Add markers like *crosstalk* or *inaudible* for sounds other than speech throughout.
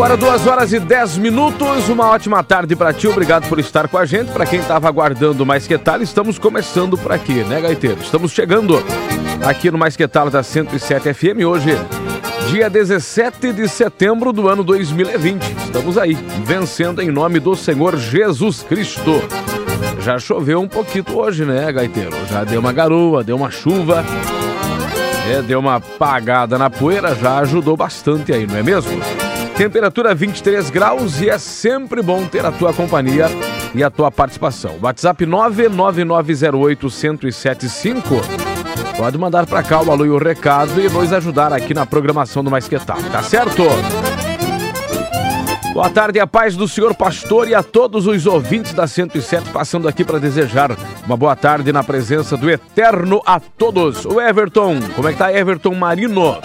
Agora duas horas e 10 minutos, uma ótima tarde para ti, obrigado por estar com a gente. Para quem estava aguardando mais que tal, estamos começando por aqui, né, Gaiteiro? Estamos chegando aqui no Mais Que Tal da 107 FM hoje, dia 17 de setembro do ano 2020. Estamos aí, vencendo em nome do Senhor Jesus Cristo. Já choveu um pouquinho hoje, né, Gaiteiro? Já deu uma garoa, deu uma chuva. É, deu uma apagada na poeira, já ajudou bastante aí, não é mesmo? Temperatura 23 graus e é sempre bom ter a tua companhia e a tua participação. WhatsApp 99908-1075. Pode mandar para cá o alô e o recado e nos ajudar aqui na programação do Mais Que Tal, tá certo? Boa tarde, a paz do senhor pastor e a todos os ouvintes da 107, passando aqui para desejar uma boa tarde na presença do Eterno a todos. O Everton, como é que tá Everton Marino?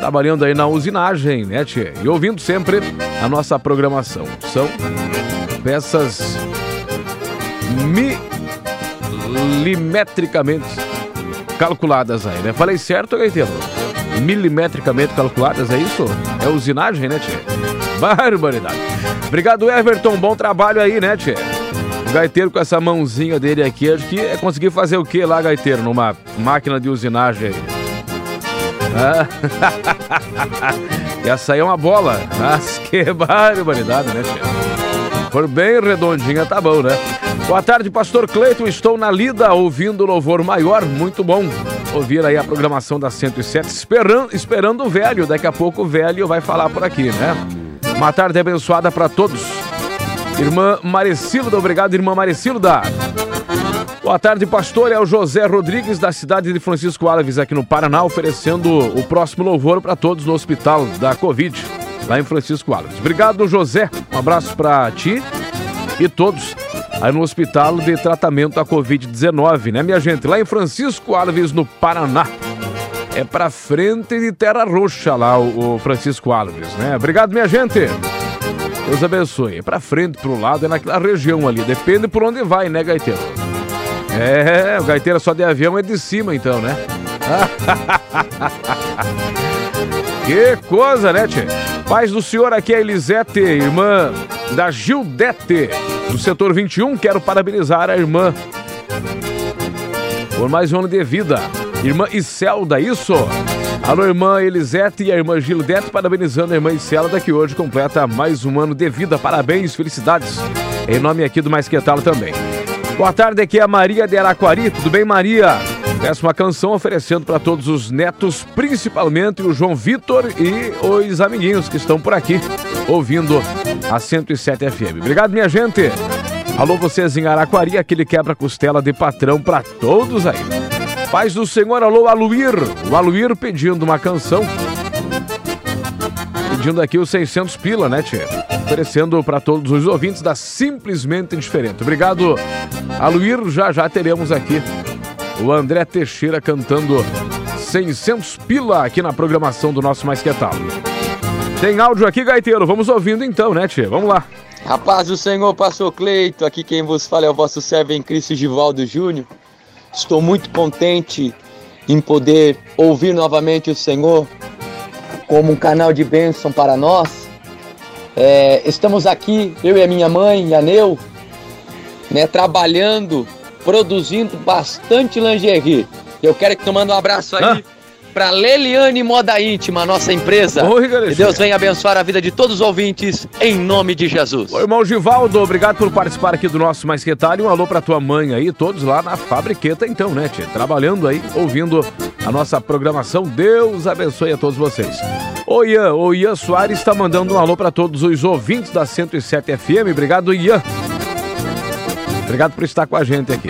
Trabalhando aí na usinagem, né, tchê? E ouvindo sempre a nossa programação. São peças milimetricamente calculadas aí, né? Falei certo, Gaiteiro? Milimetricamente calculadas, é isso? É usinagem, né, tchê? Barbaridade. Obrigado, Everton. Bom trabalho aí, né, Tchê? Gaiteiro com essa mãozinha dele aqui, acho que é conseguir fazer o que lá, gaiteiro? Numa máquina de usinagem aí. Ah. *laughs* essa aí é uma bola. Mas que *laughs* barbaridade, né, Tchê? For bem redondinha, tá bom, né? Boa tarde, pastor Cleiton. Estou na lida ouvindo o louvor maior. Muito bom ouvir aí a programação da 107, esperando, esperando o velho. Daqui a pouco o velho vai falar por aqui, né? Uma tarde abençoada para todos. Irmã Maricilda, obrigado, irmã Maricilda. Boa tarde, pastor. É o José Rodrigues, da cidade de Francisco Alves, aqui no Paraná, oferecendo o próximo louvor para todos no hospital da Covid, lá em Francisco Alves. Obrigado, José. Um abraço para ti e todos aí no hospital de tratamento da Covid-19, né, minha gente? Lá em Francisco Alves, no Paraná é pra frente de Terra Roxa lá, o, o Francisco Alves, né? Obrigado, minha gente. Deus abençoe. É pra frente, pro lado, é naquela região ali. Depende por onde vai, né, Gaiteiro? É, o Gaiteiro só de avião é de cima, então, né? *laughs* que coisa, né, tchê? Paz do senhor, aqui é Elisete, irmã da Gildete, do setor 21. Quero parabenizar a irmã por mais um ano de vida. Irmã Icelda, isso? Alô, irmã Elisete e a irmã Gildete, parabenizando a irmã Icelda, que hoje completa mais um ano de vida. Parabéns, felicidades. Em nome aqui do Mais Que Tal também. Boa tarde, aqui é a Maria de Araquari. Tudo bem, Maria? Peço uma canção oferecendo para todos os netos, principalmente o João Vitor e os amiguinhos que estão por aqui ouvindo a 107 FM. Obrigado, minha gente. Alô, vocês em Araquari, aquele quebra-costela de patrão para todos aí. Paz do Senhor, alô, Aluir. O Aluir pedindo uma canção. Pedindo aqui os 600 pila, né, Tchê? Oferecendo para todos os ouvintes da Simplesmente Diferente. Obrigado, Aluir. Já já teremos aqui o André Teixeira cantando 600 pila aqui na programação do nosso Mais Que Tal. Tem áudio aqui, Gaiteiro. Vamos ouvindo então, né, Tchê? Vamos lá. Rapaz do Senhor, pastor Cleito. Aqui quem vos fala é o vosso servo em Cristo, Givaldo Júnior. Estou muito contente em poder ouvir novamente o Senhor como um canal de bênção para nós. É, estamos aqui, eu e a minha mãe, a Neu, né, trabalhando, produzindo bastante lingerie. Eu quero que tu mande um abraço aí. Ah para Leliane Moda Íntima, nossa empresa. Oi, que Deus venha abençoar a vida de todos os ouvintes, em nome de Jesus. Oi, irmão Givaldo, obrigado por participar aqui do nosso Mais Que Tal. Um alô para tua mãe aí, todos lá na Fabriqueta, então, né, tia? Trabalhando aí, ouvindo a nossa programação. Deus abençoe a todos vocês. O Ian, o Ian Soares está mandando um alô para todos os ouvintes da 107 FM. Obrigado, Ian. Obrigado por estar com a gente aqui.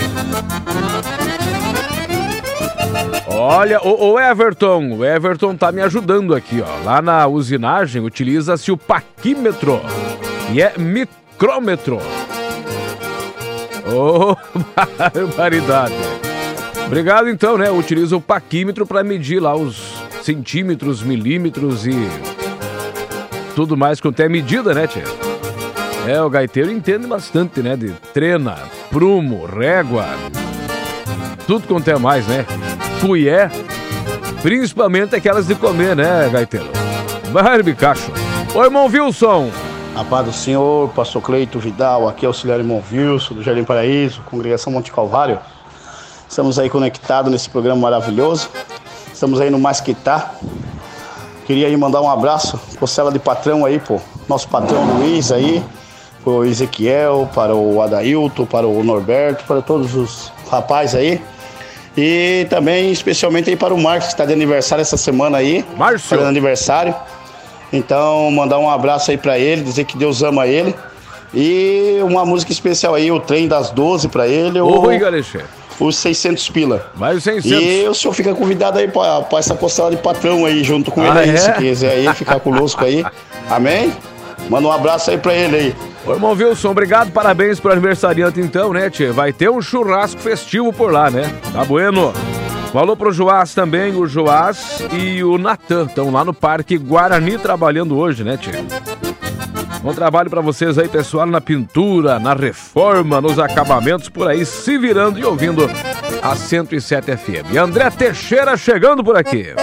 Olha, o, o, Everton, o Everton tá me ajudando aqui, ó. Lá na usinagem utiliza-se o paquímetro e é micrômetro. Oh, *laughs* barbaridade. Obrigado então, né? Utiliza o paquímetro para medir lá os centímetros, milímetros e tudo mais quanto é medida, né, tia? É, o gaiteiro entende bastante, né? De trena, prumo, régua, tudo quanto é mais, né? Cuié, principalmente aquelas de comer, né, gaiteiro? Barbicacho. Oi, irmão Wilson. A paz do Senhor, pastor Cleito Vidal, aqui é o auxiliar irmão Wilson, do Jardim Paraíso, congregação Monte Calvário. Estamos aí conectados nesse programa maravilhoso. Estamos aí no Masquitá. Queria aí mandar um abraço pro Cela de Patrão aí, pô. Nosso patrão Luiz aí, pro Ezequiel, para o Adailton, para o Norberto, para todos os rapazes aí. E também, especialmente aí para o Marcos, que está de aniversário essa semana aí. Márcio. Fazendo aniversário. Então, mandar um abraço aí para ele, dizer que Deus ama ele. E uma música especial aí, o Trem das 12 para ele. Ô, o, Rui Galexê. os 600 pila. Mais os 600. E o senhor fica convidado aí para essa costela de patrão aí, junto com Ah, ele aí, é? se quiser aí, ficar conosco aí. *laughs* Amém? Manda um abraço aí para ele aí. Ô, irmão Wilson, obrigado, parabéns pro aniversariante então, né, tchê? Vai ter um churrasco festivo por lá, né? Tá bueno. Falou pro Joás também, o Joás e o Natan estão lá no Parque Guarani trabalhando hoje, né, tchê? Bom trabalho pra vocês aí, pessoal, na pintura, na reforma, nos acabamentos, por aí, se virando e ouvindo a 107 FM. E André Teixeira chegando por aqui.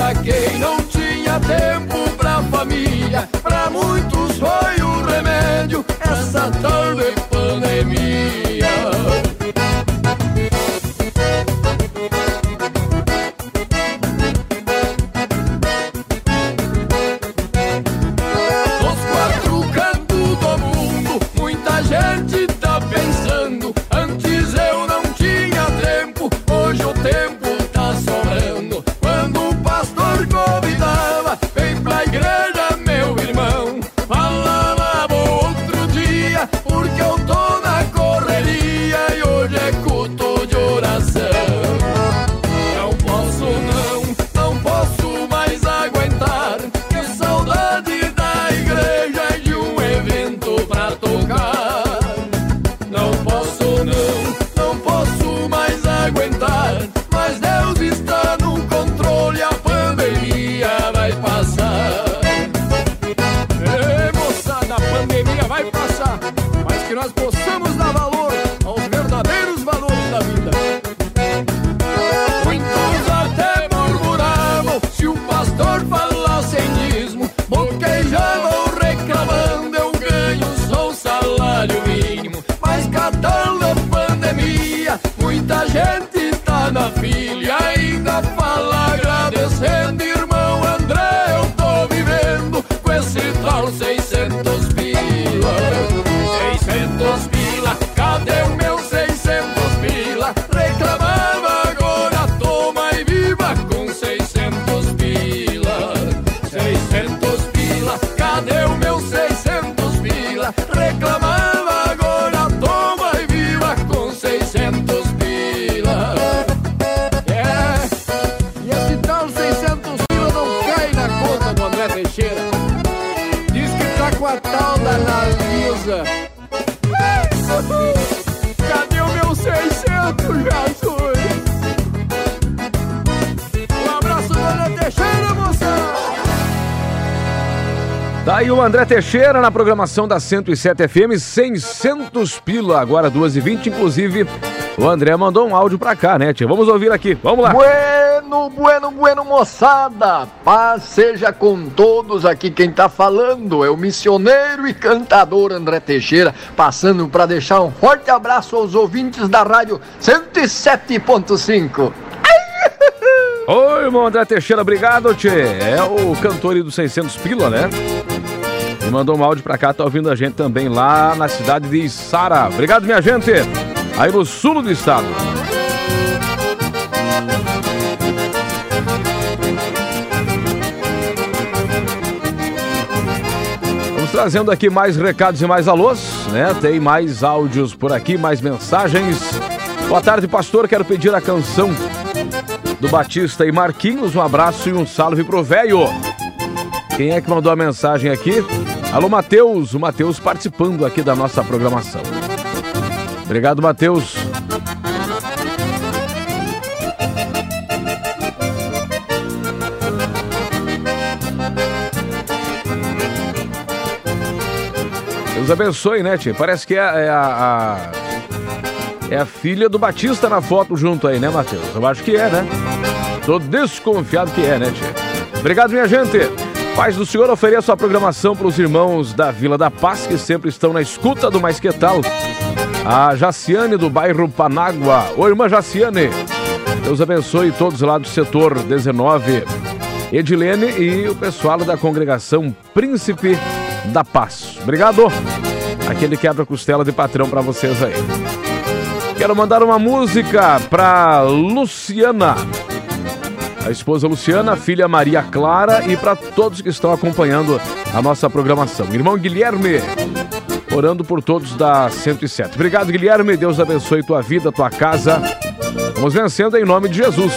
Pra quem não tinha tempo pra família. Pra muitos foi nós possamos Tá aí o André Teixeira na programação da 107 FM, 600 pila, agora 2h20. Inclusive, o André mandou um áudio pra cá, né, tia? Vamos ouvir aqui, vamos lá. Bueno, bueno, bueno, moçada. Paz seja com todos aqui. Quem tá falando é o missioneiro e cantador André Teixeira, passando para deixar um forte abraço aos ouvintes da rádio 107.5. Oi, irmão André Teixeira, obrigado, tchê. É o cantor aí do 600 pila, né? Mandou um áudio pra cá, tá ouvindo a gente também lá na cidade de Sara. Obrigado, minha gente. Aí no sul do estado. Vamos trazendo aqui mais recados e mais alôs, né? Tem mais áudios por aqui, mais mensagens. Boa tarde, pastor. Quero pedir a canção do Batista e Marquinhos. Um abraço e um salve pro velho. Quem é que mandou a mensagem aqui? Alô, Matheus. O Matheus participando aqui da nossa programação. Obrigado, Matheus. Deus abençoe, né, tia? Parece que é, é a, a- é a filha do Batista na foto junto aí, né, Matheus? Eu acho que é, né? Tô desconfiado que é, né, tia? Obrigado, minha gente. Paz do Senhor, ofereço a programação para os irmãos da Vila da Paz, que sempre estão na escuta do Mais Que Tal. A Jaciane do bairro Panágua. Ô, irmã Jaciane, Deus abençoe todos lá do setor 19. Edilene e o pessoal da congregação Príncipe da Paz. Obrigado. Aquele quebra-costela de patrão para vocês aí. Quero mandar uma música para Luciana, a esposa Luciana, a filha Maria Clara e para todos que estão acompanhando a nossa programação. Irmão Guilherme, orando por todos da 107. Obrigado, Guilherme. Deus abençoe tua vida, tua casa. Vamos vencendo em nome de Jesus.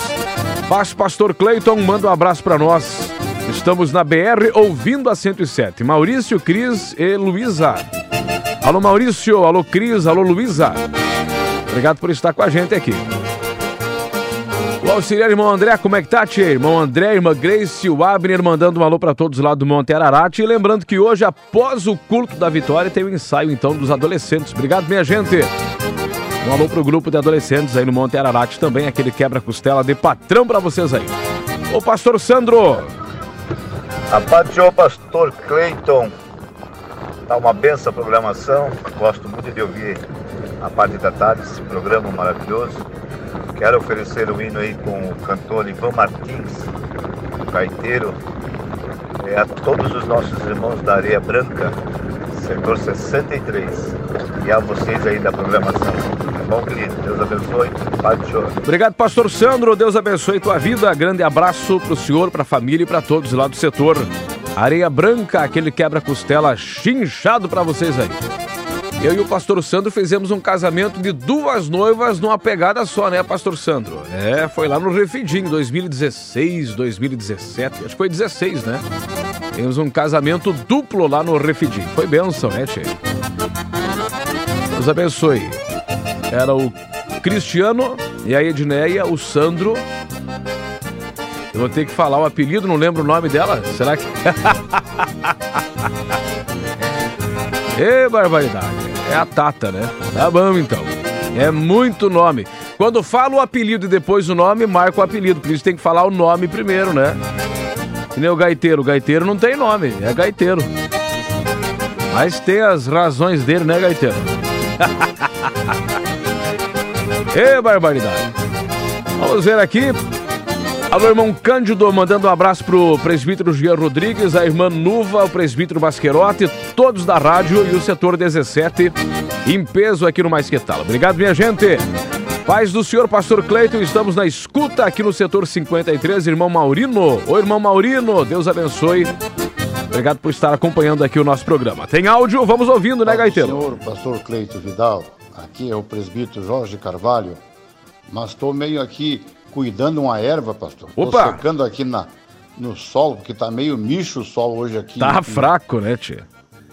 Paz, Pastor Cleiton, manda um abraço para nós. Estamos na BR ouvindo a 107. Maurício, Cris e Luísa. Alô, Maurício. Alô, Cris. Alô, Luísa. Obrigado por estar com a gente aqui. O auxiliar irmão André, como é que tá, tia? Irmão André, irmã Grace, o Abner mandando um alô para todos lá do Monte Ararat. E lembrando que hoje, após o culto da vitória, tem o ensaio então dos adolescentes. Obrigado, minha gente. Um alô pro grupo de adolescentes aí no Monte Ararat também, aquele quebra-costela de patrão para vocês aí. Ô, pastor Sandro. A paz do pastor Cleiton. Tá uma benção a programação. Gosto muito de ouvir a parte da tarde, esse programa maravilhoso. Quero oferecer o hino aí com o cantor Ivan Martins, o gaiteiro, é, a todos os nossos irmãos da Areia Branca, setor 63, e a vocês aí da programação. Tá bom, querido? Deus abençoe. Obrigado, pastor Sandro. Deus abençoe tua vida. Grande abraço pro senhor, pra família e pra todos lá do setor. Areia Branca, aquele quebra-costela chinchado pra vocês aí. Eu e o pastor Sandro fizemos um casamento de duas noivas numa pegada só, né, pastor Sandro? É, foi lá no Refidim, 2016, 2017, acho que foi 16, né? Temos um casamento duplo lá no Refidim. Foi bênção, né, Tchê? Deus abençoe. Era o Cristiano e a Edneia, o Sandro. Eu vou ter que falar o apelido, não lembro o nome dela. Será que. *laughs* Ê, barbaridade. É a Tata, né? Tá bom, então. É muito nome. Quando fala o apelido e depois o nome, marca o apelido. Por isso tem que falar o nome primeiro, né? Que nem o gaiteiro. O gaiteiro não tem nome, é gaiteiro. Mas tem as razões dele, né, gaiteiro? *laughs* Ê, barbaridade. Vamos ver aqui. Alô, irmão Cândido, mandando um abraço pro presbítero Jean Rodrigues, a irmã Nuva, o presbítero Basquerote, todos da rádio e o setor 17 em peso aqui no Mais Que Tal. Obrigado, minha gente. Paz do senhor, pastor Cleiton, estamos na escuta aqui no setor 53, irmão Maurino. Ô, irmão Maurino, Deus abençoe. Obrigado por estar acompanhando aqui o nosso programa. Tem áudio? Vamos ouvindo, né, Gaiteiro? Senhor pastor Cleito Vidal, aqui é o presbítero Jorge Carvalho, mas estou meio aqui cuidando uma erva, pastor. Tô Opa! secando aqui na, no sol, porque tá meio micho o sol hoje aqui. Tá em- fraco, né, tia?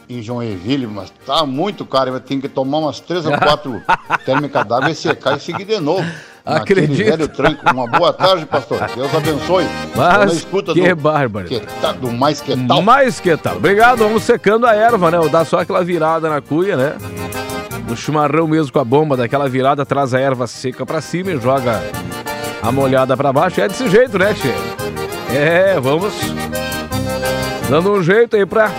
em Joinville, mas tá muito caro. Vai ter que tomar umas três ou quatro *laughs* térmicas d'água e secar e seguir de novo. Acredito. velho tranco. Uma boa tarde, pastor. Deus abençoe. Tô Mas escuta que do, bárbaro. que tá- do mais que tal. Mais que tal. Obrigado, vamos secando a erva, né? Dá só aquela virada na cuia, né? No chimarrão mesmo com a bomba, daquela virada, traz a erva seca pra cima e joga a molhada pra baixo. É desse jeito, né, Tchê? É, vamos dando um jeito aí pra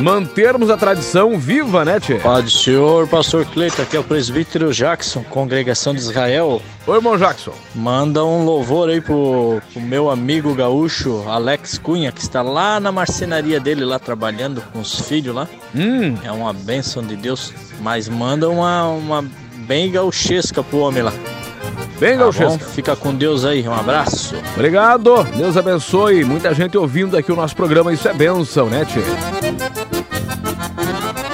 mantermos a tradição viva, né, Tchê? Do Senhor, Pastor Cleito, aqui é o presbítero Jackson, Congregação de Israel. Ô, irmão Jackson. Manda um louvor aí pro, pro meu amigo gaúcho Alex Cunha, que está lá na marcenaria dele, lá trabalhando com os filhos lá. Hum, É uma bênção de Deus, mas manda uma, uma bem gauchesca pro homem lá. Bem, Tá bom? Fica com Deus aí, um abraço. Obrigado, Deus abençoe. Muita gente ouvindo aqui o nosso programa, isso é bênção, né, Tchê?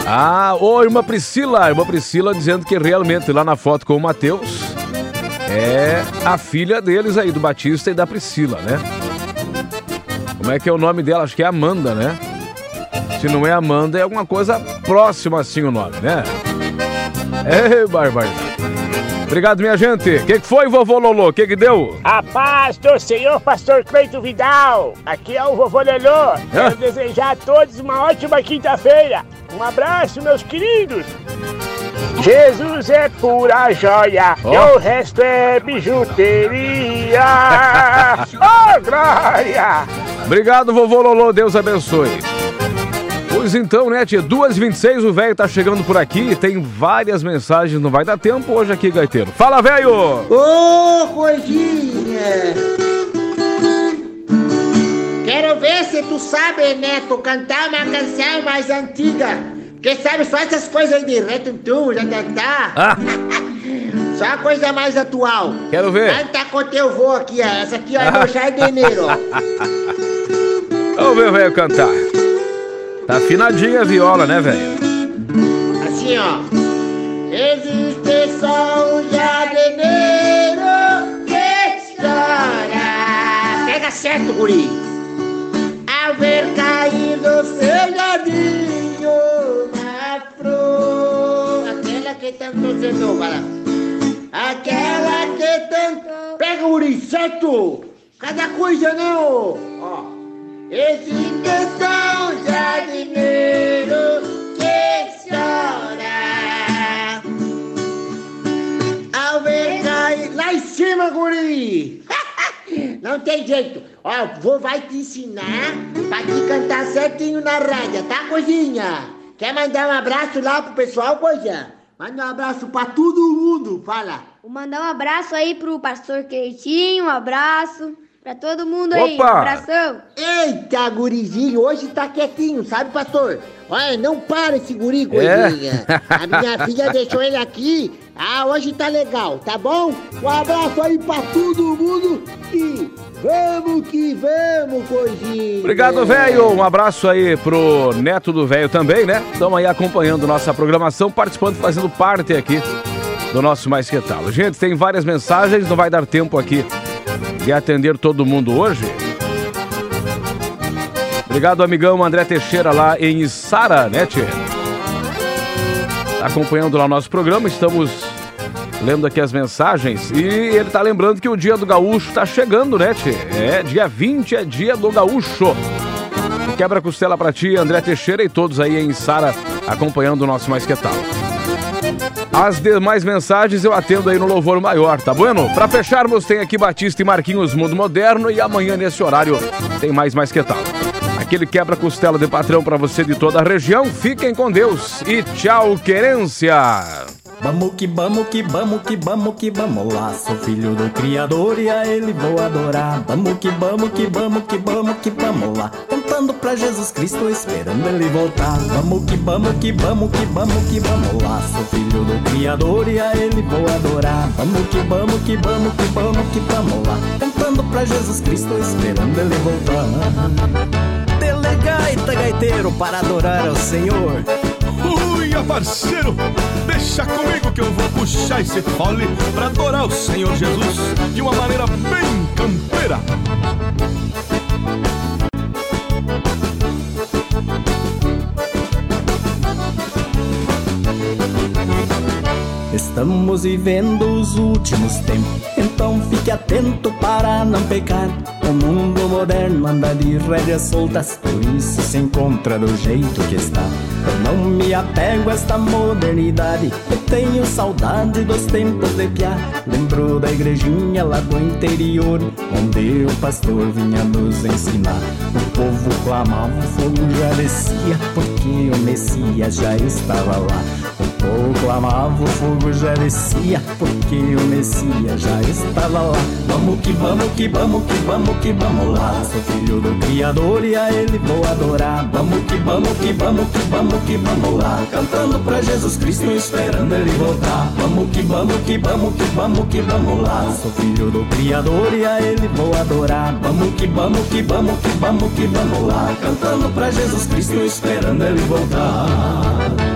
Ah, ô irmã Priscila, irmã Priscila dizendo que realmente lá na foto com o Matheus é a filha deles aí, do Batista e da Priscila, né? Como é que é o nome dela? Acho que é Amanda, né? Se não é Amanda, é alguma coisa próxima assim o nome, né? Ei, barbaridade. Obrigado, minha gente. O que, que foi, vovô Lolo? O que, que deu? A paz do Senhor Pastor Cleito Vidal. Aqui é o vovô Lelô. Quero desejar a todos uma ótima quinta-feira. Um abraço, meus queridos. Jesus é pura joia, Ó. e o resto é bijuteria. *laughs* oh, glória! Obrigado, vovô Lolo. Deus abençoe. Pois então, né, tia? 2h26, o velho tá chegando por aqui. Tem várias mensagens, não vai dar tempo hoje aqui, gaiteiro. Fala, velho! Ô, coisinha! Quero ver se tu sabe, Neto, cantar uma canção mais antiga. Porque sabe só essas coisas aí de retuntum, já tá. Ah, *laughs* Só coisa mais atual. quero ver. Canta com teu vô aqui, ó. Essa aqui, ó, é meu *laughs* jardineiro. Vamos ver o velho cantar. Tá afinadinha a viola, né, velho? Assim, ó. Existe só um jardineiro que chora. Pega certo, guri. Ver cair do seu jardinho uma flor. Aquela que tanto zenou, vai lá. Aquela que tanto... Pega, guri, certo. Cada coisa, não. Ó. Existe só *laughs* Não tem jeito. Ó, o vô vai te ensinar pra te cantar certinho na rádio, tá, coisinha? Quer mandar um abraço lá pro pessoal, coisa? Manda um abraço pra todo mundo, fala. Vou mandar um abraço aí pro pastor Cleitinho, um abraço pra todo mundo aí. Um Opa! abração. Eita, gurizinho, hoje tá quietinho, sabe, pastor? Olha, não para esse guri, É? coisinha. A *laughs* minha filha deixou ele aqui. Ah, hoje tá legal, tá bom? Um abraço aí pra todo mundo e vamos que vamos, coisinha. Obrigado, velho. Um abraço aí pro neto do velho também, né? Estamos aí acompanhando nossa programação, participando, fazendo parte aqui do nosso Mais Que Tal. Gente, tem várias mensagens, não vai dar tempo aqui de atender todo mundo hoje. Obrigado, amigão André Teixeira lá em Sara, né, tchê? Tá acompanhando lá o nosso programa, estamos lendo aqui as mensagens e ele tá lembrando que o dia do gaúcho tá chegando, né, tchê? É, dia 20 é dia do gaúcho. Quebra costela pra ti, André Teixeira e todos aí em Sara acompanhando o nosso Mais Que Tal. As demais mensagens eu atendo aí no Louvor Maior, tá bueno? Pra fecharmos, tem aqui Batista e Marquinhos Mundo Moderno e amanhã nesse horário tem mais Mais Que Tal. Aquele quebra-costela de patrão pra você de toda a região. Fiquem com Deus e tchau, querência! Vamos que vamos que vamos que vamos que vamos lá Sou filho do Criador e a Ele vou adorar Vamos que vamos que vamos que vamos que vamos lá Cantando pra Jesus Cristo esperando Ele voltar Vamos que vamos que vamos que vamos que vamos lá Sou filho do Criador e a Ele vou adorar Vamos que vamos que vamos que vamos que vamos lá Cantando pra Jesus Cristo esperando Ele voltar Delegaita gaiteiro para adorar ao Senhor Parceiro, deixa comigo que eu vou puxar esse fole pra adorar o Senhor Jesus de uma maneira bem campeira. Estamos vivendo os últimos tempos, então fique atento para não pecar. O mundo moderno anda de rédeas soltas, por isso se encontra do jeito que está. Eu não me apego a esta modernidade, eu tenho saudade dos tempos de piar. Lembro da igrejinha lá do interior, onde o pastor vinha nos ensinar. O povo clamava, o fogo já descia, porque o Messias já estava lá. O povo clamava, o fogo já descia, porque o Messias já estava lá. Vamos que vamos, que vamos, que vamos, que vamos lá. Sou filho do Criador e a Ele vou adorar. Vamos que vamos, que vamos, que vamos, que vamos lá. Cantando pra Jesus Cristo, esperando Ele voltar. Vamos que vamos, que vamos, que vamos, que vamos lá. Sou filho do Criador e a Ele vou adorar. Vamos que vamos, que vamos, que vamos, que vamos lá. Cantando pra Jesus Cristo, esperando Ele voltar.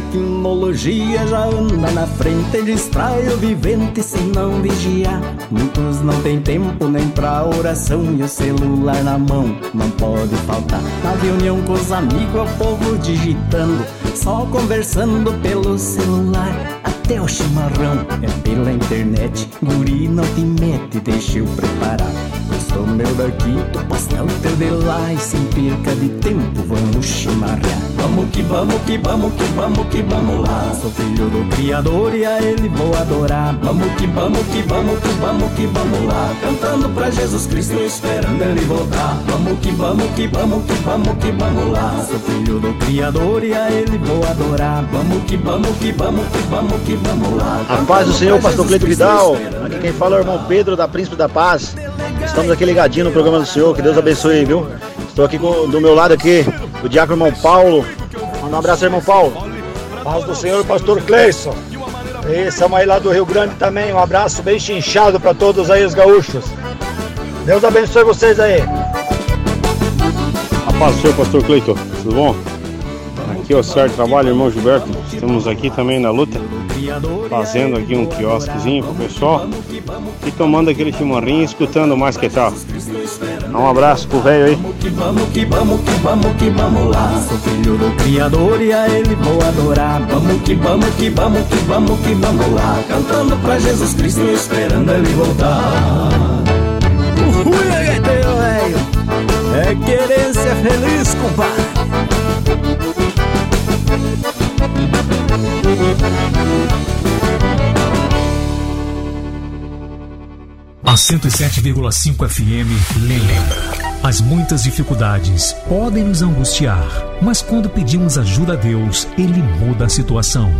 Tecnologia já anda na frente, distrai o vivente se não vigiar. Muitos não têm tempo nem pra oração e o celular na mão não pode faltar. Na reunião com os amigos, o povo digitando, só conversando pelo celular. Até o chimarrão é pela internet, guri não te mete, deixa eu preparar. Sou meu daqui, tu posta o teu de lá e sem perca de tempo vamos chimarrear. Vamos que vamos, que vamos, que vamos, que vamos lá. Sou filho do Criador e a Ele vou adorar. Vamos que vamos, que vamos, que vamos, que vamos lá. Cantando pra Jesus Cristo, esperando Ele voltar. Vamos que vamos, que vamos, que vamos, que vamos lá. Sou filho do Criador e a Ele vou adorar. Vamos que vamos, que vamos, que vamos, que vamos lá. A paz do Senhor, Pastor Cleito Vidal. Aqui quem fala é o irmão Pedro da Príncipe da Paz. Estamos aqui ligadinho no programa do Senhor. Que Deus abençoe, viu? Estou aqui com, do meu lado aqui, o diácono irmão Paulo. Manda um abraço, irmão Paulo. Paz do Senhor, pastor Cleison. Estamos aí lá do Rio Grande também. Um abraço bem chinchado para todos aí os gaúchos. Deus abençoe vocês aí. A paz do Senhor, pastor Cleiton. Tudo bom? Aqui é o Certo Trabalho, irmão Gilberto. Estamos aqui também na luta, fazendo aqui um quiosquezinho pro pessoal e tomando aquele chimarrinho e escutando mais que tal. Um abraço pro velho aí. Que vamos, que vamos, que vamos, que vamos lá. Sou filho do Criador e a Ele vou adorar. Vamos que vamos, que vamos, que vamos, que vamos lá. Cantando pra Jesus Cristo, esperando Ele voltar. Ui, velho. É querência feliz, compadre. A 107,5 FM lhe lembra. As muitas dificuldades podem nos angustiar, mas quando pedimos ajuda a Deus, Ele muda a situação.